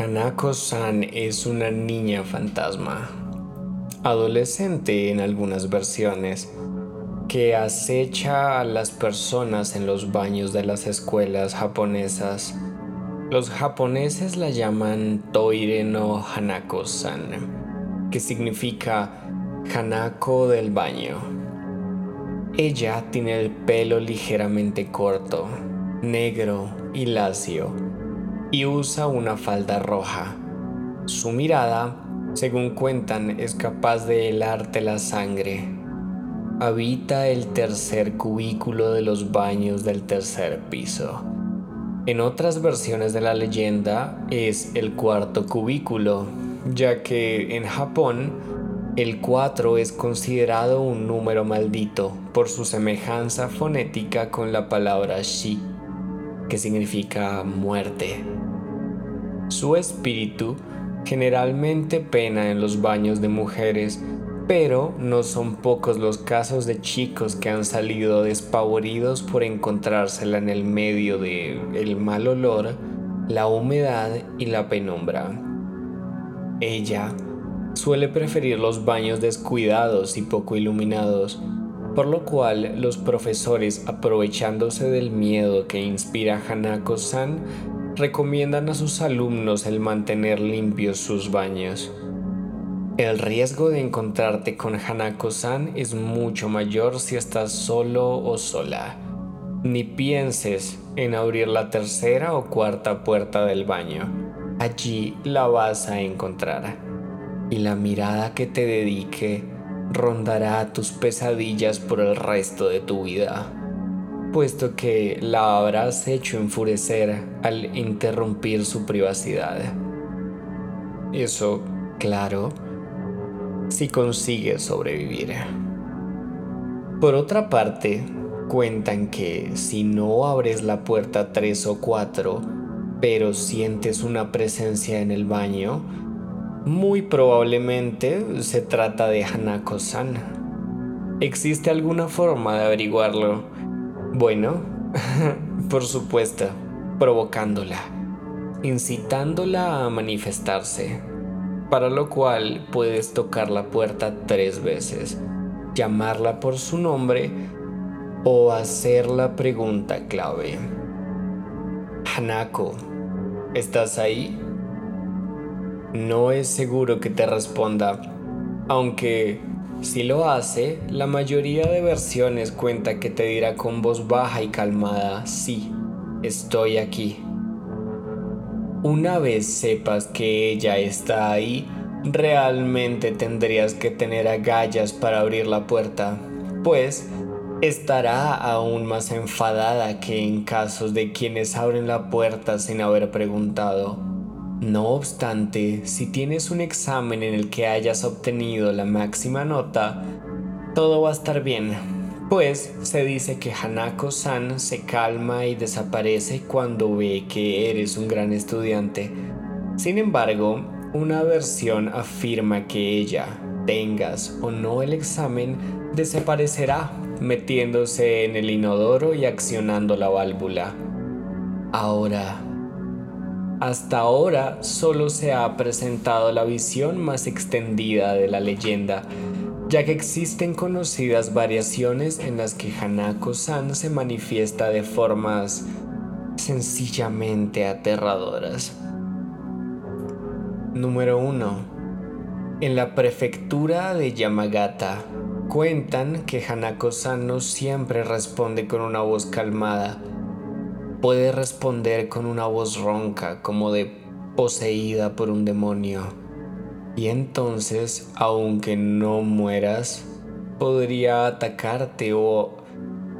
Hanako-san es una niña fantasma, adolescente en algunas versiones, que acecha a las personas en los baños de las escuelas japonesas. Los japoneses la llaman Toire no Hanako-san, que significa Hanako del baño. Ella tiene el pelo ligeramente corto, negro y lacio y usa una falda roja. Su mirada, según cuentan, es capaz de helarte la sangre. Habita el tercer cubículo de los baños del tercer piso. En otras versiones de la leyenda es el cuarto cubículo, ya que en Japón el 4 es considerado un número maldito por su semejanza fonética con la palabra shi, que significa muerte. Su espíritu generalmente pena en los baños de mujeres, pero no son pocos los casos de chicos que han salido despavoridos por encontrársela en el medio de el mal olor, la humedad y la penumbra. Ella suele preferir los baños descuidados y poco iluminados, por lo cual los profesores, aprovechándose del miedo que inspira Hanako-san, recomiendan a sus alumnos el mantener limpios sus baños. El riesgo de encontrarte con Hanako-san es mucho mayor si estás solo o sola. Ni pienses en abrir la tercera o cuarta puerta del baño. Allí la vas a encontrar. Y la mirada que te dedique rondará tus pesadillas por el resto de tu vida puesto que la habrás hecho enfurecer al interrumpir su privacidad. Eso, claro, si consigues sobrevivir. Por otra parte, cuentan que si no abres la puerta 3 o 4, pero sientes una presencia en el baño, muy probablemente se trata de Hanako-san. ¿Existe alguna forma de averiguarlo? Bueno, por supuesto, provocándola, incitándola a manifestarse, para lo cual puedes tocar la puerta tres veces, llamarla por su nombre o hacer la pregunta clave. Hanako, ¿estás ahí? No es seguro que te responda, aunque si lo hace, la mayoría de versiones cuenta que te dirá con voz baja y calmada, sí, estoy aquí. Una vez sepas que ella está ahí, realmente tendrías que tener agallas para abrir la puerta, pues estará aún más enfadada que en casos de quienes abren la puerta sin haber preguntado. No obstante, si tienes un examen en el que hayas obtenido la máxima nota, todo va a estar bien, pues se dice que Hanako-san se calma y desaparece cuando ve que eres un gran estudiante. Sin embargo, una versión afirma que ella, tengas o no el examen, desaparecerá metiéndose en el inodoro y accionando la válvula. Ahora, hasta ahora solo se ha presentado la visión más extendida de la leyenda, ya que existen conocidas variaciones en las que Hanako-san se manifiesta de formas sencillamente aterradoras. Número 1. En la prefectura de Yamagata, cuentan que Hanako-san no siempre responde con una voz calmada, puede responder con una voz ronca como de poseída por un demonio. Y entonces, aunque no mueras, podría atacarte o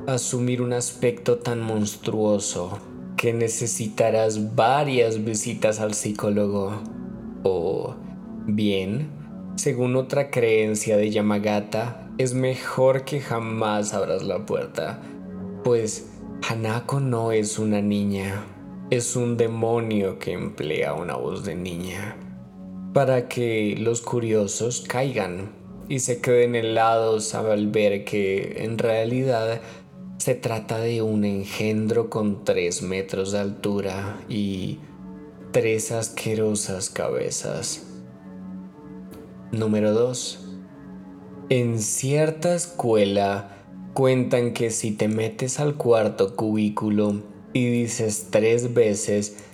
asumir un aspecto tan monstruoso que necesitarás varias visitas al psicólogo. O bien, según otra creencia de Yamagata, es mejor que jamás abras la puerta, pues Hanako no es una niña, es un demonio que emplea una voz de niña para que los curiosos caigan y se queden helados al ver que en realidad se trata de un engendro con 3 metros de altura y tres asquerosas cabezas. Número 2. En cierta escuela cuentan que si te metes al cuarto cubículo y dices tres veces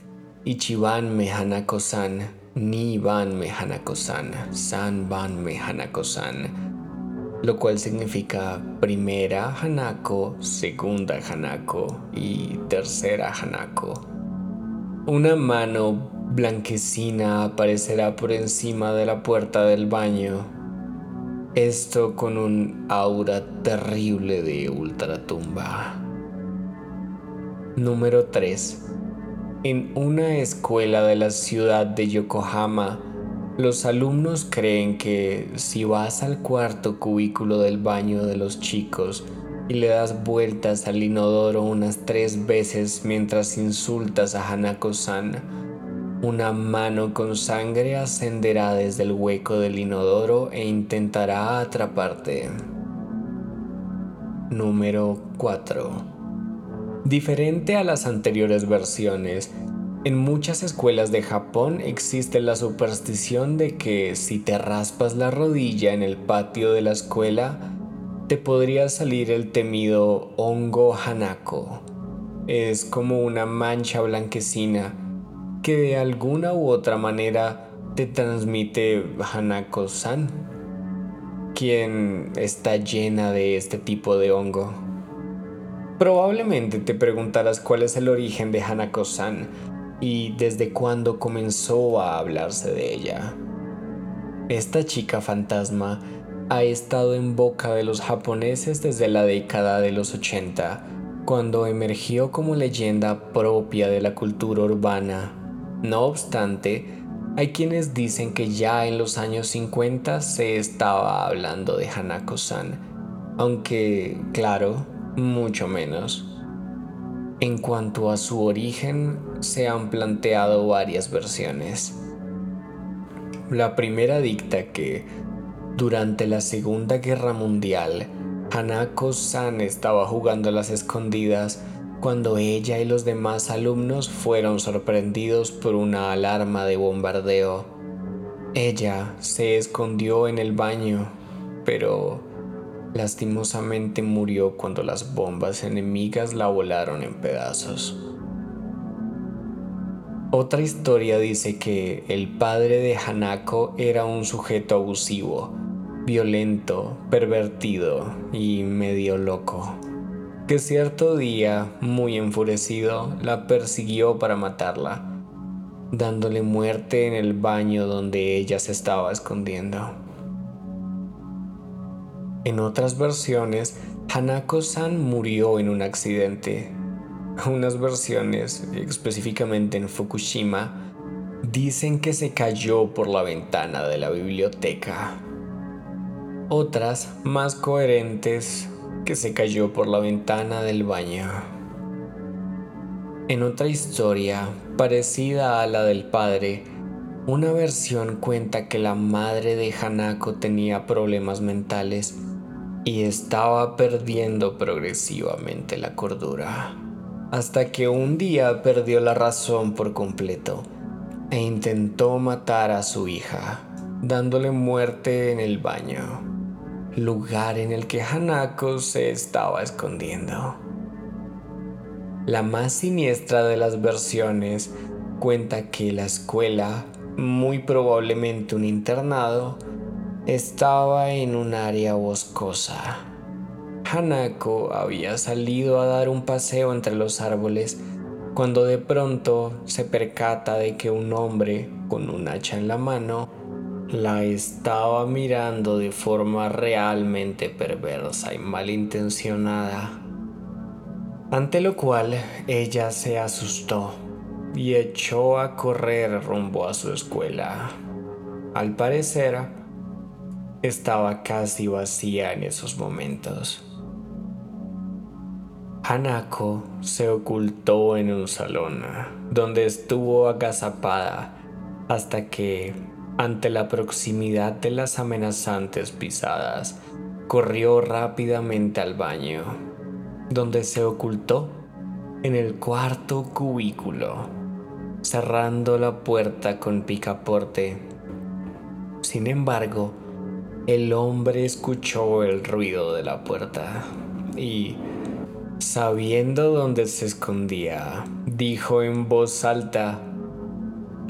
Ichiban me Hanako-san, Ni van me Hanako-san, San van me Hanako-san, lo cual significa primera Hanako, segunda Hanako y tercera Hanako. Una mano blanquecina aparecerá por encima de la puerta del baño. Esto con un aura terrible de ultratumba. Número 3. En una escuela de la ciudad de Yokohama, los alumnos creen que si vas al cuarto cubículo del baño de los chicos y le das vueltas al inodoro unas tres veces mientras insultas a Hanako-san, una mano con sangre ascenderá desde el hueco del inodoro e intentará atraparte. Número 4. Diferente a las anteriores versiones, en muchas escuelas de Japón existe la superstición de que si te raspas la rodilla en el patio de la escuela, te podría salir el temido hongo hanako. Es como una mancha blanquecina que de alguna u otra manera te transmite Hanako-san, quien está llena de este tipo de hongo. Probablemente te preguntarás cuál es el origen de Hanako-san y desde cuándo comenzó a hablarse de ella. Esta chica fantasma ha estado en boca de los japoneses desde la década de los 80, cuando emergió como leyenda propia de la cultura urbana. No obstante, hay quienes dicen que ya en los años 50 se estaba hablando de Hanako-san, aunque, claro, mucho menos. En cuanto a su origen, se han planteado varias versiones. La primera dicta que, durante la Segunda Guerra Mundial, Hanako-san estaba jugando a las escondidas cuando ella y los demás alumnos fueron sorprendidos por una alarma de bombardeo. Ella se escondió en el baño, pero Lastimosamente murió cuando las bombas enemigas la volaron en pedazos. Otra historia dice que el padre de Hanako era un sujeto abusivo, violento, pervertido y medio loco, que cierto día, muy enfurecido, la persiguió para matarla, dándole muerte en el baño donde ella se estaba escondiendo. En otras versiones, Hanako-san murió en un accidente. Unas versiones, específicamente en Fukushima, dicen que se cayó por la ventana de la biblioteca. Otras, más coherentes, que se cayó por la ventana del baño. En otra historia, parecida a la del padre, una versión cuenta que la madre de Hanako tenía problemas mentales y estaba perdiendo progresivamente la cordura, hasta que un día perdió la razón por completo e intentó matar a su hija, dándole muerte en el baño, lugar en el que Hanako se estaba escondiendo. La más siniestra de las versiones cuenta que la escuela, muy probablemente un internado, estaba en un área boscosa. Hanako había salido a dar un paseo entre los árboles cuando de pronto se percata de que un hombre con un hacha en la mano la estaba mirando de forma realmente perversa y malintencionada, ante lo cual ella se asustó y echó a correr rumbo a su escuela. Al parecer, estaba casi vacía en esos momentos. Hanako se ocultó en un salón donde estuvo agazapada hasta que, ante la proximidad de las amenazantes pisadas, corrió rápidamente al baño, donde se ocultó en el cuarto cubículo. cerrando la puerta con picaporte. Sin embargo, el hombre escuchó el ruido de la puerta y, sabiendo dónde se escondía, dijo en voz alta,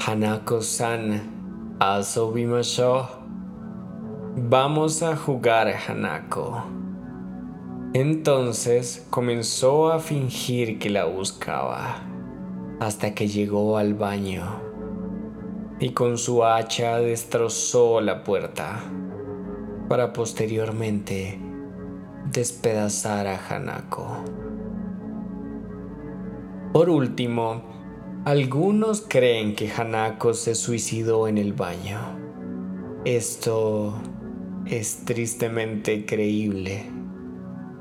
Hanako-san, asobimasho. Vamos a jugar, Hanako. Entonces comenzó a fingir que la buscaba hasta que llegó al baño y con su hacha destrozó la puerta para posteriormente despedazar a Hanako. Por último, algunos creen que Hanako se suicidó en el baño. Esto es tristemente creíble,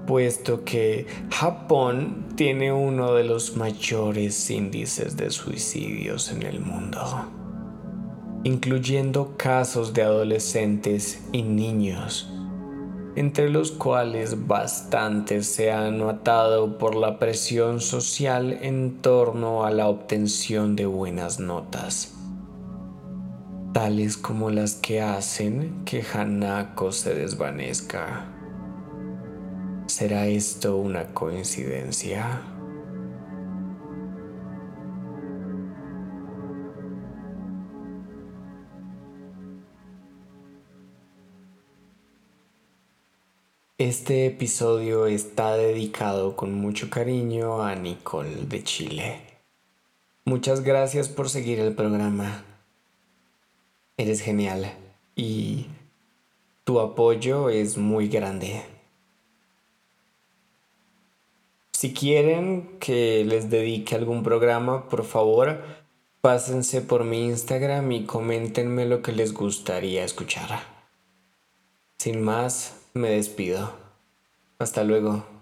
puesto que Japón tiene uno de los mayores índices de suicidios en el mundo, incluyendo casos de adolescentes y niños, entre los cuales bastantes se han matado por la presión social en torno a la obtención de buenas notas tales como las que hacen que Hanako se desvanezca. ¿Será esto una coincidencia? Este episodio está dedicado con mucho cariño a Nicole de Chile. Muchas gracias por seguir el programa. Eres genial y tu apoyo es muy grande. Si quieren que les dedique algún programa, por favor, pásense por mi Instagram y coméntenme lo que les gustaría escuchar. Sin más, me despido. Hasta luego.